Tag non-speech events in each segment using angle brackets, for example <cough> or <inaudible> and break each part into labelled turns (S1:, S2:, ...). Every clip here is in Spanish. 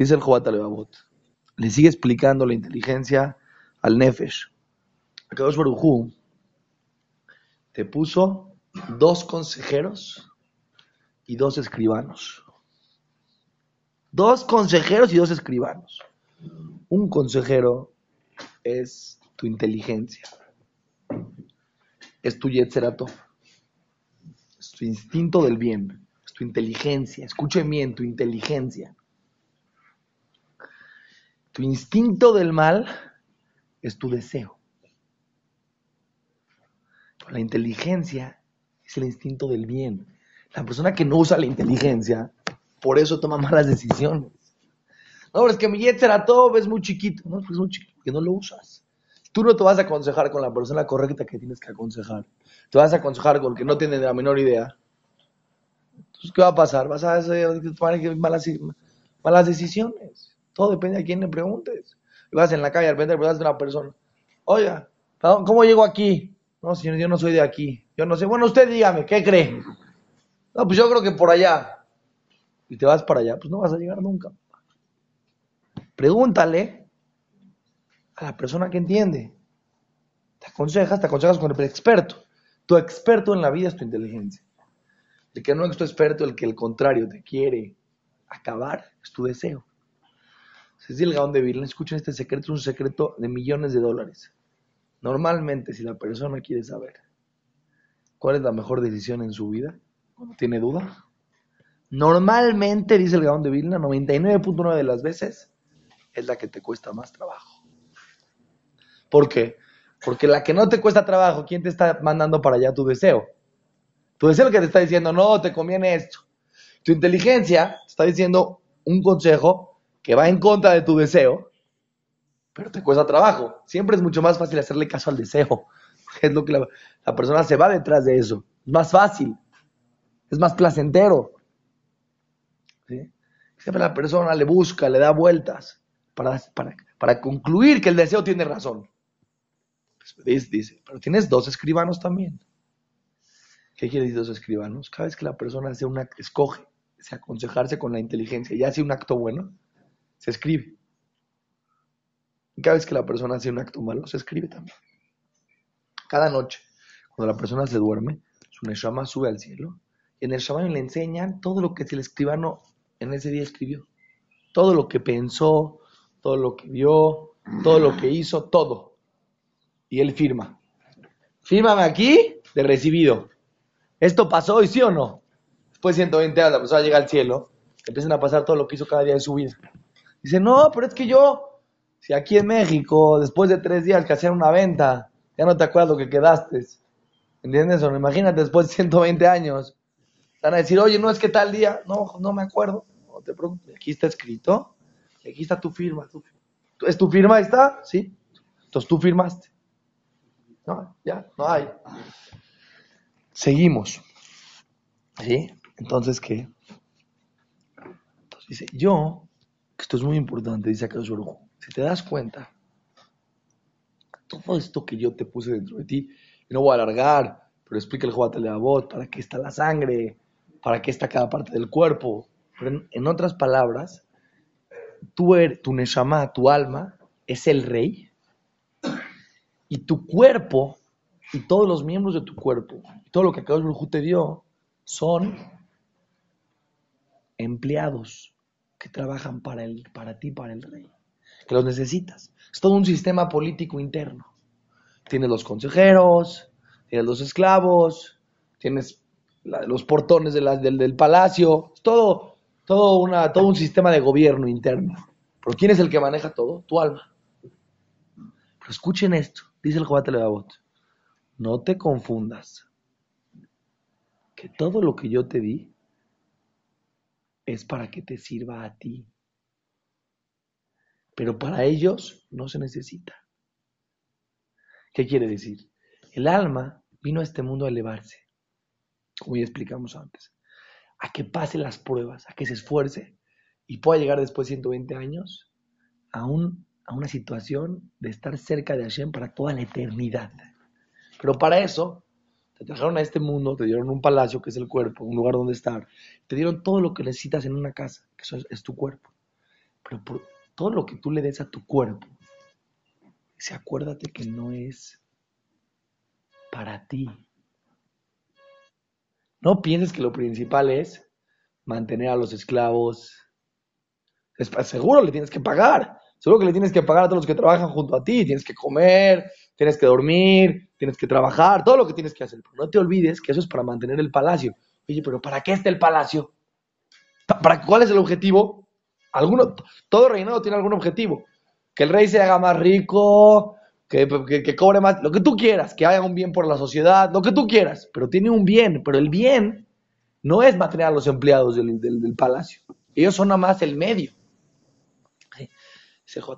S1: Dice el Jobat Levavot. Le sigue explicando la inteligencia al Nefesh. Akadosh Barujú te puso dos consejeros y dos escribanos. Dos consejeros y dos escribanos. Un consejero es tu inteligencia, es tu yetzerato, es tu instinto del bien, es tu inteligencia. Escuchen bien, tu inteligencia. Tu instinto del mal es tu deseo. La inteligencia es el instinto del bien. La persona que no usa la inteligencia, por eso toma malas decisiones. No, es que mi todo es muy chiquito. No, pues es muy chiquito, porque no lo usas. Tú no te vas a aconsejar con la persona correcta que tienes que aconsejar. Te vas a aconsejar con el que no tiene la menor idea. Entonces, ¿qué va a pasar? Vas a tomar malas decisiones. Todo depende de quién le preguntes. Vas en la calle, de repente preguntas a una persona, oiga, ¿cómo llego aquí? No, señor, yo no soy de aquí. Yo no sé. Bueno, usted dígame, ¿qué cree? No, pues yo creo que por allá. Y te vas para allá, pues no vas a llegar nunca. Pregúntale a la persona que entiende. Te aconsejas, te aconsejas con el experto. Tu experto en la vida es tu inteligencia. El que no es tu experto, el que el contrario te quiere acabar, es tu deseo. El Gaón de Vilna, escuchen este secreto, es un secreto de millones de dólares. Normalmente, si la persona quiere saber cuál es la mejor decisión en su vida, cuando tiene duda, normalmente, dice el Gaón de Vilna, 99.9 de las veces, es la que te cuesta más trabajo. ¿Por qué? Porque la que no te cuesta trabajo, ¿quién te está mandando para allá tu deseo? Tu deseo que te está diciendo, no, te conviene esto. Tu inteligencia te está diciendo un consejo que va en contra de tu deseo, pero te cuesta trabajo. Siempre es mucho más fácil hacerle caso al deseo. <laughs> Es lo que la, persona se va detrás de eso. Es más fácil. Es más placentero. Siempre la persona le busca, le da vueltas para, para, concluir que el deseo tiene razón. Pues, dice, pero tienes dos escribanos también. ¿Qué quiere decir dos escribanos? Cada vez que la persona hace una, escoge, se aconsejarse con la inteligencia y hace un acto bueno, se escribe. Y cada vez que la persona hace un acto malo, se escribe también. Cada noche, cuando la persona se duerme, su Neshama sube al cielo y en el Shabbat le enseñan todo lo que el escribano en ese día escribió. Todo lo que pensó, todo lo que vio, todo lo que hizo, todo. Y él firma. Fírmame aquí de recibido. ¿Esto pasó y sí o no? Después de 120 años la persona llega al cielo, empiezan a pasar todo lo que hizo cada día de su vida. Dice, no, pero es que yo, si aquí en México, después de tres días que hacían una venta, ya no te acuerdas lo que quedaste. ¿Entiendes? O imagínate después de 120 años. Van a decir, oye, no es que tal día, no, no me acuerdo. No te preocupes, aquí está escrito, aquí está tu firma. ¿Es tu firma? Está, sí. Entonces tú firmaste. No, ya, no hay. Seguimos. ¿Sí? Entonces, ¿qué? Entonces dice, yo esto es muy importante, dice acá Si te das cuenta, todo esto que yo te puse dentro de ti, no voy a alargar, pero explica el Jobat voz para qué está la sangre, para qué está cada parte del cuerpo. En, otras palabras, tú eres, tu Neshama, tu alma, es el rey, y tu cuerpo, y todos los miembros de tu cuerpo, y todo lo que acá te dio, son empleados que trabajan para, el, para ti, para el rey, que los necesitas. Es todo un sistema político interno. Tienes los consejeros, tienes los esclavos, tienes los portones de del, del, palacio, es todo, todo, una, todo un sistema de gobierno interno. Pero ¿quién es el que maneja todo? Tu alma. Pero escuchen esto, dice el Jobat Levavot, no te confundas, que todo lo que yo te di es para que te sirva a ti. Pero para ellos no se necesita. ¿Qué quiere decir? El alma vino a este mundo a elevarse, como ya explicamos antes, a que pase las pruebas, a que se esfuerce y pueda llegar después de 120 años a, a una situación de estar cerca de Hashem para toda la eternidad. Pero para eso te trajeron a este mundo, te dieron un palacio que es el cuerpo, un lugar donde estar. Te dieron todo lo que necesitas en una casa, que eso es, tu cuerpo. Pero por todo lo que tú le des a tu cuerpo, se acuérdate que no es para ti. No pienses que lo principal es mantener a los esclavos. seguro le tienes que pagar. Seguro que le tienes que pagar a todos los que trabajan junto a ti. Tienes que comer, tienes que dormir, tienes que trabajar, todo lo que tienes que hacer. Pero no te olvides que eso es para mantener el palacio. Oye, pero ¿para qué está el palacio? ¿Para cuál es el objetivo? Alguno, todo reinado tiene algún objetivo. Que el rey se haga más rico, que, que, cobre más, lo que tú quieras, que haga un bien por la sociedad, lo que tú quieras, pero tiene un bien, pero el bien no es mantener a los empleados del, del, palacio. Ellos son nada más el medio.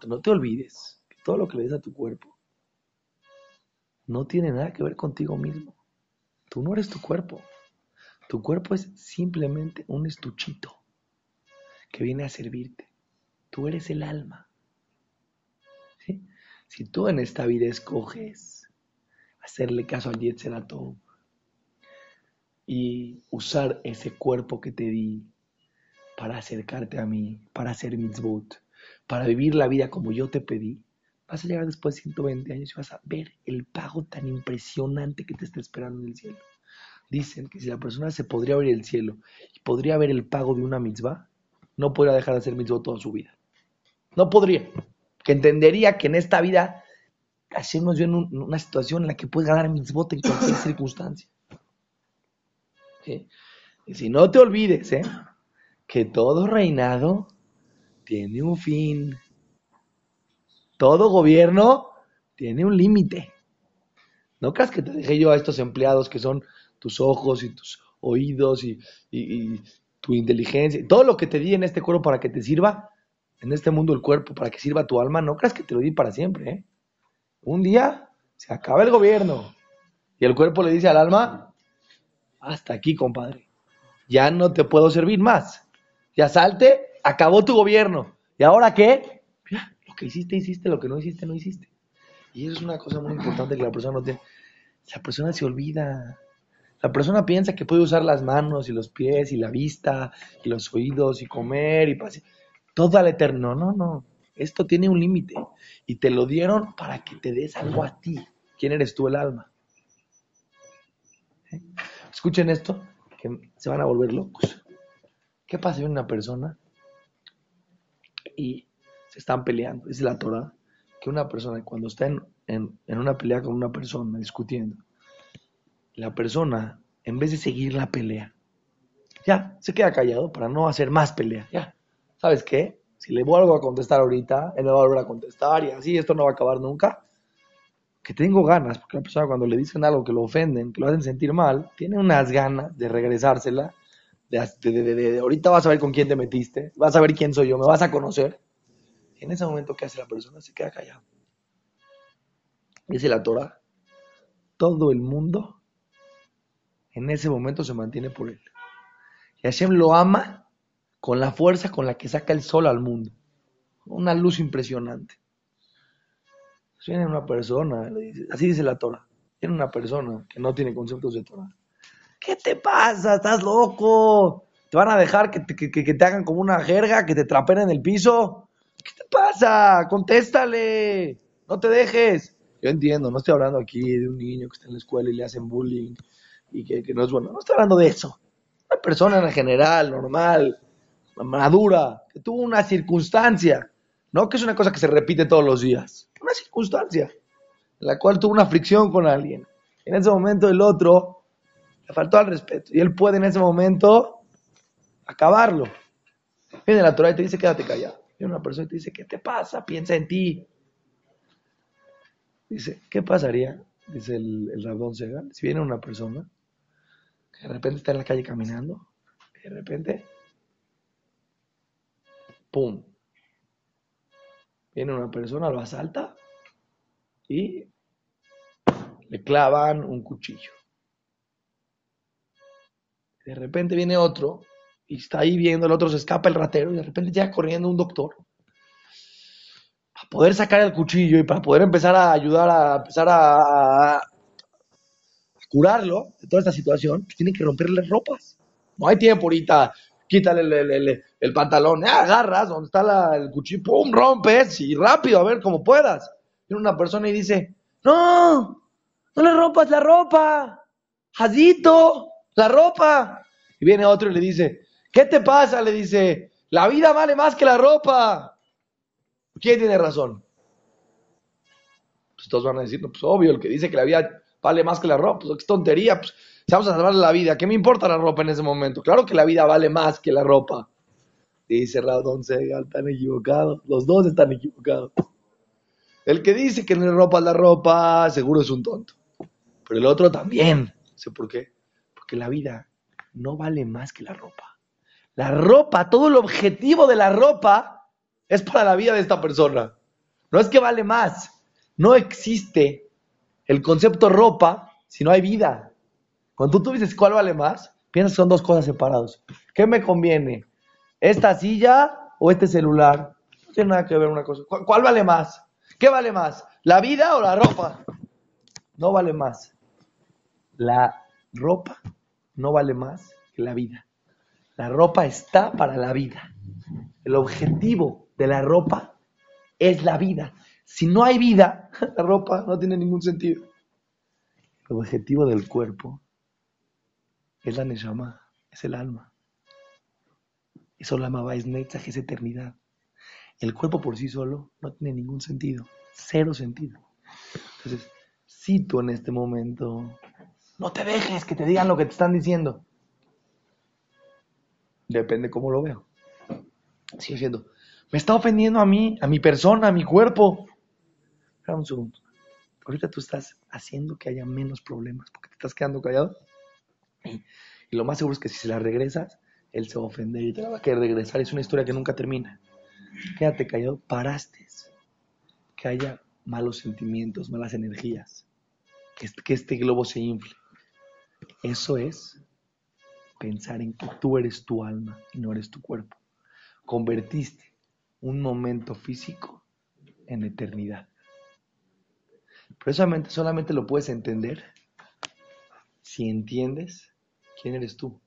S1: No te olvides que todo lo que le des a tu cuerpo no tiene nada que ver contigo mismo. Tú no eres tu cuerpo. Tu cuerpo es simplemente un estuchito que viene a servirte. Tú eres el alma. Si tú en esta vida escoges hacerle caso al Yetzerato y usar ese cuerpo que te di para acercarte a mí, para hacer mitzvot, para vivir la vida como yo te pedí, vas a llegar después de 120 años y vas a ver el pago tan impresionante que te está esperando en el cielo. Dicen que si la persona se podría ver el cielo y podría ver el pago de una mitzvah, no podría dejar de hacer mitzvot toda su vida. No podría. Que entendería que en esta vida Hashem nos en una situación en la que puedes ganar mitzvot en cualquier <coughs> circunstancia. Y si no te olvides, ¿eh? que todo reinado tiene un fin. Todo gobierno tiene un límite. No creas que te dejé yo a estos empleados que son tus ojos y tus oídos y, tu inteligencia, todo lo que te di en este cuerpo para que te sirva, en este mundo el cuerpo, para que sirva tu alma, no creas que te lo di para siempre. ¿eh? Un día se acaba el gobierno y el cuerpo le dice al alma, hasta aquí, compadre, ya no te puedo servir más. Ya salte, acabó tu gobierno. ¿Y ahora qué? lo que hiciste, hiciste, lo que no hiciste, no hiciste. Y eso es una cosa muy importante que la persona no tiene. La persona se olvida. La persona piensa que puede usar las manos y los pies y la vista y los oídos y comer y pase. Todo al eterno. No, no. Esto tiene un límite. Y te lo dieron para que te des algo a ti. ¿Quién eres tú, el alma? ¿Eh? Escuchen esto, que se van a volver locos. ¿Qué pasa si una persona y se están peleando? Es la Torah que una persona, cuando está en, en una pelea con una persona discutiendo, la persona, en vez de seguir la pelea, ya se queda callado para no hacer más pelea. Ya, ¿sabes qué? Si le vuelvo a contestar ahorita, él me va a volver a contestar y así esto no va a acabar nunca. Que tengo ganas, porque la persona cuando le dicen algo que lo ofenden, que lo hacen sentir mal, tiene unas ganas de regresársela. De, ahorita vas a ver con quién te metiste, vas a ver quién soy yo, me vas a conocer. En ese momento, ¿qué hace la persona? Se queda callado. Dice la Torah, todo el mundo en ese momento se mantiene por él. Y Hashem lo ama con la fuerza con la que saca el sol al mundo. Una luz impresionante. Viene una persona, así dice la Torah, viene una persona que no tiene conceptos de Torah. ¿Qué te pasa? ¿Estás loco? ¿Te van a dejar que te, que, hagan como una jerga, que te trapen en el piso? ¿Qué te pasa? Contéstale. No te dejes. Yo entiendo, no estoy hablando aquí de un niño que está en la escuela y le hacen bullying y que, no es bueno. No estoy hablando de eso. Una persona en general, normal, madura, que tuvo una circunstancia, no que es una cosa que se repite todos los días, una circunstancia en la cual tuvo una fricción con alguien. En ese momento el otro le faltó al respeto y él puede en ese momento acabarlo. Viene la Torah y te dice quédate callado. Viene una persona y te dice ¿qué te pasa? Piensa en ti. Dice, ¿qué pasaría? Dice el, el Rabón Segal, si viene una persona de repente está en la calle caminando, y de repente, ¡pum! Viene una persona, lo asalta y le clavan un cuchillo. De repente viene otro y está ahí viendo, el otro se escapa el ratero y de repente llega corriendo un doctor para poder sacar el cuchillo y para poder empezar a ayudar a empezar a, curarlo de toda esta situación, pues tienen que romperle ropas. No hay tiempo ahorita, quítale el pantalón, ah, agarras donde está el cuchillo, pum, rompes y rápido, a ver como puedas. Viene una persona y dice, no, no le rompas la ropa, Jadito, la ropa. Y viene otro y le dice, ¿qué te pasa? Le dice, la vida vale más que la ropa. ¿Quién tiene razón? Pues todos van a decir, no, pues obvio, el que dice que la vida vale más que la ropa, pues qué tontería, pues vamos a salvar la vida, ¿qué me importa la ropa en ese momento? Claro que la vida vale más que la ropa. Dice Radon Segal, están equivocados. Los dos están equivocados. El que dice que no ropa la ropa, seguro es un tonto. Pero el otro también. ¿Sé por qué? Porque la vida no vale más que la ropa. La ropa, todo el objetivo de la ropa es para la vida de esta persona. No es que vale más. No existe el concepto ropa si no hay vida. Cuando tú dices cuál vale más, piensas que son dos cosas separadas. ¿Qué me conviene? ¿Esta silla o este celular? No tiene nada que ver una cosa. ¿Cuál vale más? ¿Qué vale más? ¿La vida o la ropa? No vale más. La ropa no vale más que la vida. La ropa está para la vida. El objetivo de la ropa es la vida. Si no hay vida, <laughs> la ropa no tiene ningún sentido. El objetivo del cuerpo es la neshama, es el alma. Eso la amaba es Netzach, es eternidad. El cuerpo por sí solo no tiene ningún sentido, cero sentido. Entonces, si tú en este momento no te dejes que te digan lo que te están diciendo, depende cómo lo veo. Sigue siendo, me está ofendiendo a mí, a mi persona, a mi cuerpo. Espera un segundo. Ahorita tú estás haciendo que haya menos problemas porque te estás quedando callado. Y, y lo más seguro es que si se la regresas, él se va a ofender y te va a querer regresar. Es una historia que nunca termina. Quédate callado, paraste. Que haya malos sentimientos, malas energías. Que este, que este globo se infle. Eso es pensar en que tú eres tu alma y no eres tu cuerpo. Convertiste un momento físico en eternidad. Pero solamente, solamente lo puedes entender si entiendes quién eres tú.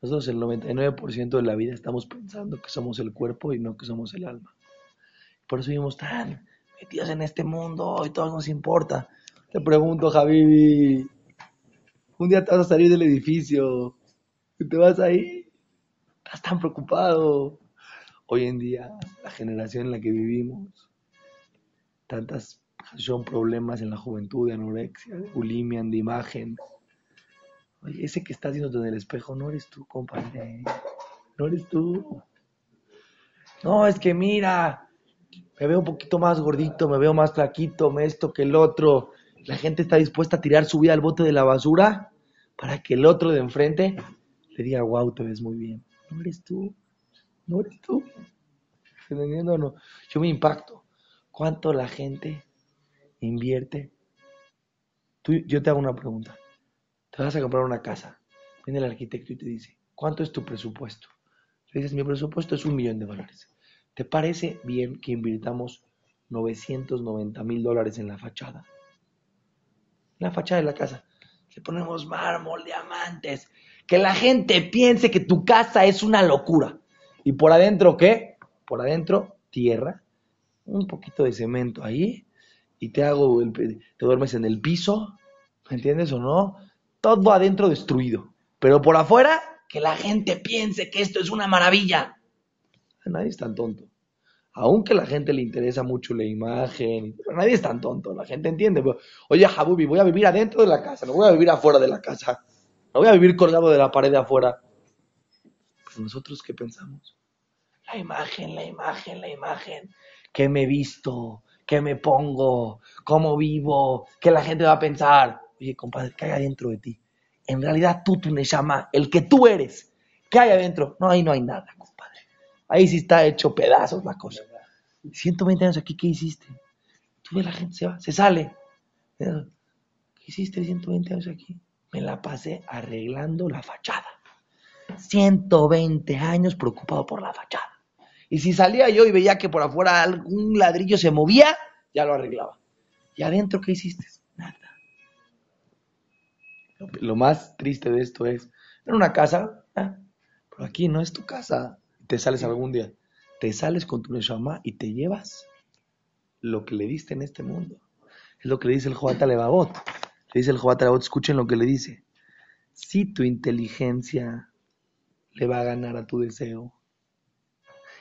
S1: Nosotros el 99% de la vida estamos pensando que somos el cuerpo y no que somos el alma. Por eso vivimos tan metidos en este mundo y todo nos importa. Te pregunto, Javi, un día te vas a salir del edificio te vas ahí. Estás tan preocupado. Hoy en día, la generación en la que vivimos, tantas son problemas en la juventud de anorexia, bulimia, de imagen, Oye, ese que estás viendo en el espejo no eres tú, compadre. No eres tú. No, es que mira, me veo un poquito más gordito, me veo más flaquito, me esto que el otro. La gente está dispuesta a tirar su vida al bote de la basura para que el otro de enfrente le diga, wow, te ves muy bien. No eres tú. No eres tú. ¿Entendiendo o no? Yo me impacto. ¿Cuánto la gente invierte? Tú, yo te hago una pregunta. Te vas a comprar una casa. Viene el arquitecto y te dice, ¿cuánto es tu presupuesto? Le dices, mi presupuesto es un millón de dólares. ¿Te parece bien que invirtamos 990 mil dólares en la fachada? En la fachada de la casa. Le ponemos mármol, diamantes. Que la gente piense que tu casa es una locura. ¿Y por adentro qué? Por adentro, tierra, un poquito de cemento ahí, y te hago, el, te duermes en el piso, ¿me entiendes o no? todo adentro destruido. Pero por afuera, que la gente piense que esto es una maravilla. Nadie es tan tonto. Aunque la gente le interesa mucho la imagen, nadie es tan tonto, la gente entiende. Oye, Jabubi, voy a vivir adentro de la casa, no voy a vivir afuera de la casa. No voy a vivir colgado de la pared de afuera. Pues nosotros, ¿qué pensamos? La imagen, la imagen, la imagen. ¿Qué me visto? ¿Qué me pongo? ¿Cómo vivo? ¿Qué la gente va a pensar? Oye, compadre, ¿qué hay adentro de ti? En realidad tú, tu llama el que tú eres, ¿qué hay adentro? No, ahí no hay nada. Ahí sí está hecho pedazos la cosa. 120 años aquí, ¿qué hiciste? Tú ves la gente se va, se sale. ¿Qué hiciste 120 años aquí? Me la pasé arreglando la fachada. 120 años preocupado por la fachada. Y si salía yo y veía que por afuera algún ladrillo se movía, ya lo arreglaba. ¿Y adentro qué hiciste? Lo más triste de esto es, en una casa, ah, pero aquí no es tu casa. Te sales algún día, te sales con tu Neshama y te llevas lo que le diste en este mundo. Es lo que le dice el Joat Levavot. Le dice el Joat Levavot, escuchen lo que le dice. Si tu inteligencia le va a ganar a tu deseo,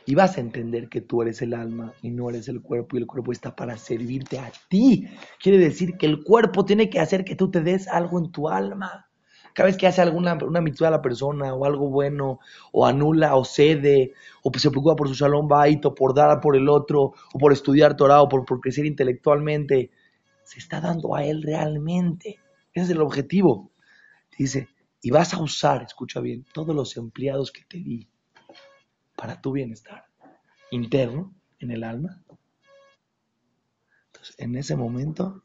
S1: y vas a entender que tú eres el alma y no eres el cuerpo y el cuerpo está para servirte a ti. Quiere decir que el cuerpo tiene que hacer que tú te des algo en tu alma. Cada vez que hace alguna una mitzvah a la persona o algo bueno, o anula o cede, o se preocupa por su salón baito, por dar por el otro, o por estudiar Torah, o por, por crecer intelectualmente, se está dando a él realmente. Ese es el objetivo. Dice, y vas a usar, escucha bien, todos los empleados que te di para tu bienestar interno en el alma. Entonces, en ese momento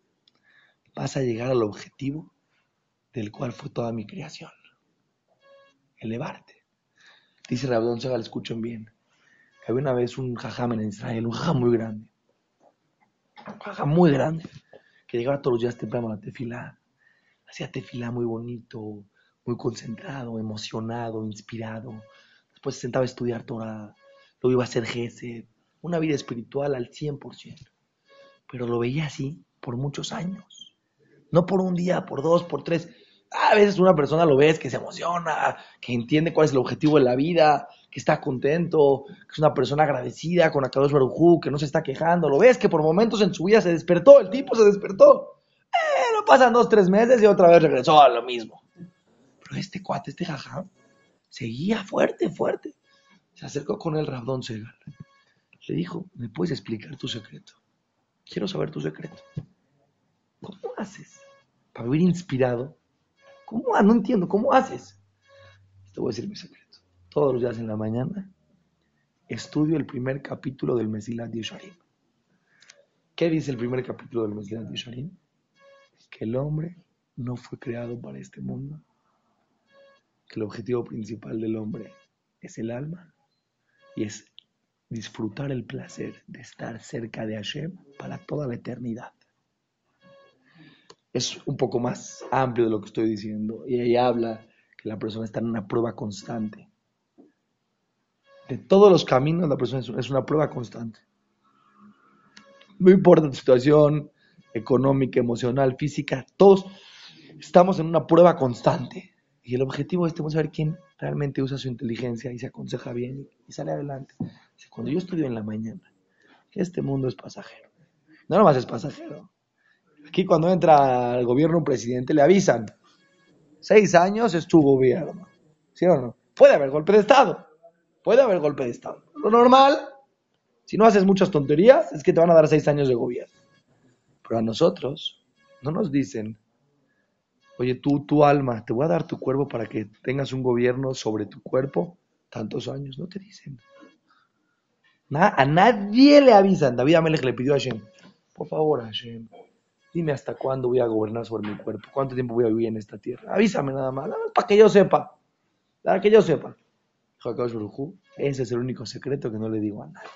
S1: vas a llegar al objetivo del cual fue toda mi creación. Elevarte. Dice Rabdón Segal, escuchen bien. Que había una vez un jajam en Israel, un jajam muy grande. Un jajam muy grande. Que llegaba todos los días temprano a la tefila. Hacía tefila muy bonito, muy concentrado, emocionado, inspirado Después se sentaba a estudiar Torah, luego iba a hacer Gesed, una vida espiritual al 100%. Pero lo veía así por muchos años. No por un día, por dos, por tres. A veces una persona lo ves que se emociona, que entiende cuál es el objetivo de la vida, que está contento, que es una persona agradecida con Akadosh Baruj que no se está quejando. Lo ves que por momentos en su vida se despertó, el tipo se despertó. Eh, no pasan dos, tres meses y otra vez regresó a lo mismo. Pero este cuate, este jajam, Seguía fuerte, fuerte. Se acercó con él Rabdón Segal. Le dijo, ¿me puedes explicar tu secreto? Quiero saber tu secreto. ¿Cómo haces para vivir inspirado? ¿Cómo? No entiendo, ¿cómo haces? Te voy a decir mi secreto. Todos los días en la mañana estudio el primer capítulo del Mesilat Yesharim. ¿Qué dice el primer capítulo del Mesilat Yesharim? Que el hombre no fue creado para este mundo, que el objetivo principal del hombre es el alma y es disfrutar el placer de estar cerca de Hashem para toda la eternidad. Es un poco más amplio de lo que estoy diciendo y ahí habla que la persona está en una prueba constante. De todos los caminos la persona es una prueba constante. No importa tu situación económica, emocional, física, todos estamos en una prueba constante. Y el objetivo es este, saber quién realmente usa su inteligencia y se aconseja bien y sale adelante. Cuando yo estudio en la mañana, este mundo es pasajero. No nomás es pasajero. Aquí cuando entra al gobierno un presidente le avisan, seis años es tu gobierno. ¿Sí o no? Puede haber golpe de Estado. Puede haber golpe de Estado. Lo normal, si no haces muchas tonterías, es que te van a dar seis años de gobierno. Pero a nosotros no nos dicen Oye, tú, tu alma, te voy a dar tu cuerpo para que tengas un gobierno sobre tu cuerpo tantos años. No te dicen. a nadie le avisan. David Amelech le pidió a Hashem, por favor, Hashem, dime hasta cuándo voy a gobernar sobre mi cuerpo, cuánto tiempo voy a vivir en esta tierra. Avísame nada más, para que yo sepa. Para que yo sepa. Ese es el único secreto que no le digo a nadie.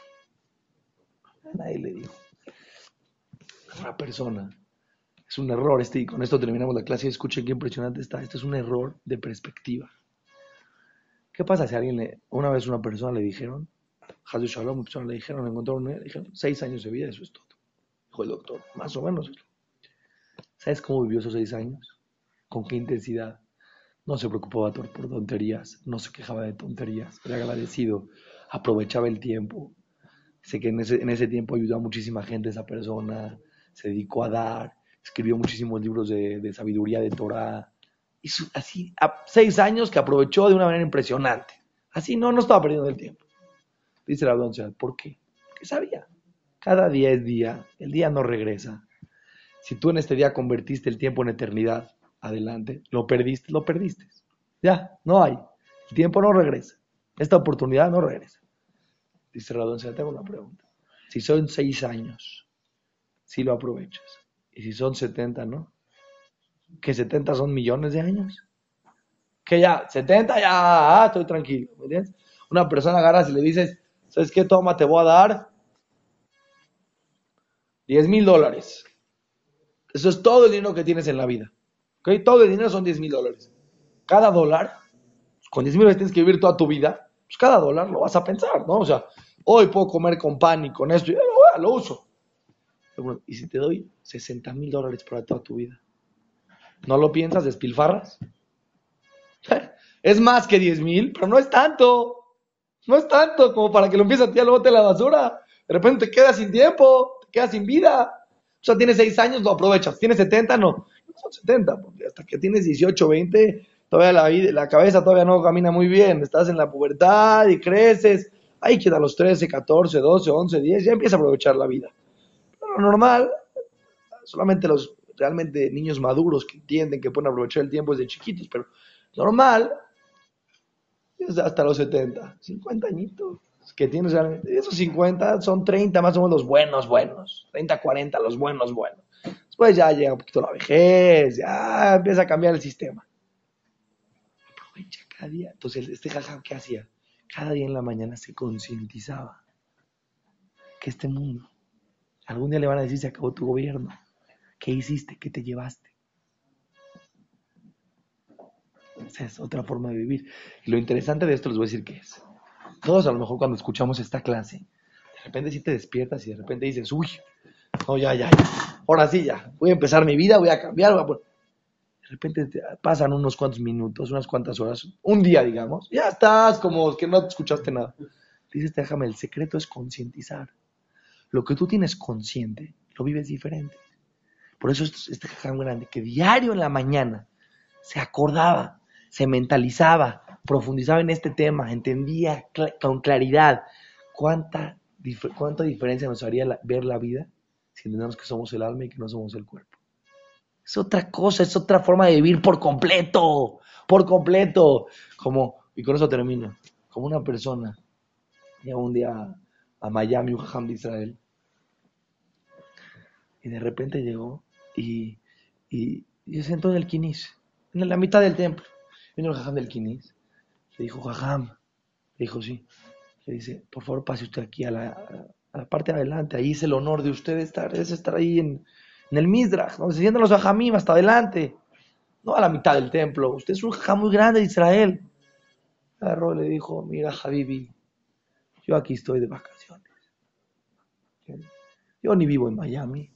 S1: A nadie le digo. Una persona es un error este, y con esto terminamos la clase. Escuchen qué impresionante está. Esto es un error de perspectiva. ¿Qué pasa si a alguien le, una vez una persona le dijeron, Hazu Shalom, una persona le dijeron, encontraron, le dijeron, seis años de vida, eso es todo. Dijo el doctor, más o menos. ¿Sabes cómo vivió esos seis años? ¿Con qué intensidad? No se preocupaba por tonterías, no se quejaba de tonterías, era agradecido, aprovechaba el tiempo. Sé que en ese, en ese tiempo ayudó a muchísima gente esa persona, se dedicó a dar, escribió muchísimos libros de, sabiduría de Torah. Y así, a seis años que aprovechó de una manera impresionante. Así no, no estaba perdiendo el tiempo. Dice la doncella, ¿por qué? Porque sabía. Cada día es día, el día no regresa. Si tú en este día convertiste el tiempo en eternidad, adelante, lo perdiste, lo perdiste. Ya, no hay. El tiempo no regresa. Esta oportunidad no regresa. Dice la doncella, tengo una pregunta. Si son seis años, si lo aprovechas, y si son 70, ¿no? Que 70 son millones de años. Que ya, 70 ya, ah, estoy tranquilo, ¿me entiendes? Una persona agarra y le dices, ¿sabes qué? Toma, te voy a dar 10 mil dólares. Eso es todo el dinero que tienes en la vida. ¿Ok? Todo el dinero son 10 mil dólares. Cada dólar, con 10 mil dólares tienes que vivir toda tu vida. pues cada dólar lo vas a pensar, ¿no? O sea, hoy puedo comer con pan y con esto, y lo, lo uso. Y si te doy 60 mil dólares para toda tu vida, ¿no lo piensas? ¿Despilfarras? <laughs> Es más que 10 mil, pero no es tanto. No es tanto como para que lo empieces a tirar luego te la basura. De repente te quedas sin tiempo, te quedas sin vida. Sea, tienes 6 años, lo aprovechas. Tienes 70, no. No son 70, porque hasta que tienes 18, 20, todavía la, la cabeza todavía no camina muy bien. Estás en la pubertad y creces. Ahí queda los 13, 14, 12, 11, 10, ya empieza a aprovechar la vida. Pero lo normal, solamente los realmente niños maduros que entienden que pueden aprovechar el tiempo desde chiquitos, pero normal hasta los 70, 50 añitos que tienes. Esos 50 son 30 más o menos los buenos, buenos. 30, 40 los buenos, buenos. Después ya llega un poquito la vejez, ya empieza a cambiar el sistema. Aprovecha cada día. Entonces, este jajam, ¿qué hacía? Cada día en la mañana se concientizaba que este mundo, algún día le van a decir, se acabó tu gobierno. ¿Qué hiciste? ¿Qué te llevaste? Esa es otra forma de vivir. Y lo interesante de esto les voy a decir qué es. Todos a lo mejor cuando escuchamos esta clase, de repente sí te despiertas y de repente dices, uy, no, ya, ya, ya. Ahora sí, ya. Voy a empezar mi vida, voy a cambiar. Voy a... De repente te pasan unos cuantos minutos, unas cuantas horas, un día, digamos. Ya estás como que no te escuchaste nada. Dices, déjame, el secreto es concientizar. Lo que tú tienes consciente, lo vives diferente. Por eso este jajam grande, que diario en la mañana se acordaba, se mentalizaba, profundizaba en este tema, entendía con claridad cuánta, cuánta diferencia nos haría ver la vida si entendemos que somos el alma y que no somos el cuerpo. Es otra cosa, es otra forma de vivir por completo, por completo. Como, y con eso termino, como una persona llegó un día a Miami, un de Israel, y de repente llegó y, y, se sentó en el Kinis, en la mitad del templo. Vino el jajam del Kinis, le dijo, jajam, le dijo, sí. Le dice, por favor pase usted aquí a la, parte de adelante, ahí es el honor de usted estar, es estar ahí en, el Midrash, donde se sientan los jajamim hasta adelante, no a la mitad del templo. Usted es un jajam muy grande de Israel. Agarró le dijo, mira, Habibi, yo aquí estoy de vacaciones. Yo ni vivo en Miami.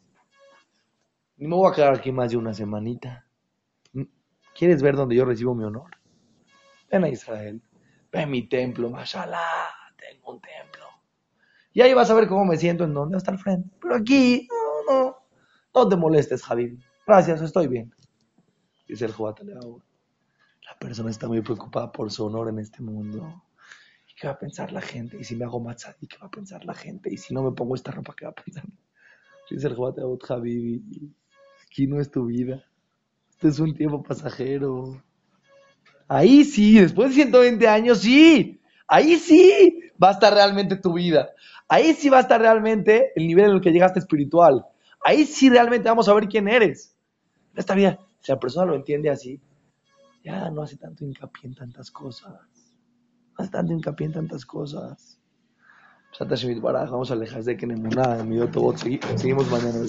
S1: Ni me voy a quedar aquí más de una semanita. ¿Quieres ver dónde yo recibo mi honor? Ven a Israel. Ven a mi templo, mashallah, tengo un templo. Y ahí vas a ver cómo me siento en donde hasta el frente. Pero aquí, no, no, no te molestes, Javier. Gracias, estoy bien. Dice el Juataleau. La persona está muy preocupada por su honor en este mundo. ¿Y qué va a pensar la gente? ¿Y si me hago ¿y qué va a pensar la gente? ¿Y si no me pongo esta ropa, qué va a pensar? Dice el Juataleau, Javi, aquí no es tu vida. Este es un tiempo pasajero. Ahí sí, después de 120 años, sí. Ahí sí va a estar realmente tu vida. Ahí sí va a estar realmente el nivel en el que llegaste espiritual. Ahí sí realmente vamos a ver quién eres. En esta vida, si la persona lo entiende así, ya no hace tanto hincapié en tantas cosas. No hace tanto hincapié en tantas cosas. Vamos a alejar de que en el seguimos mañana.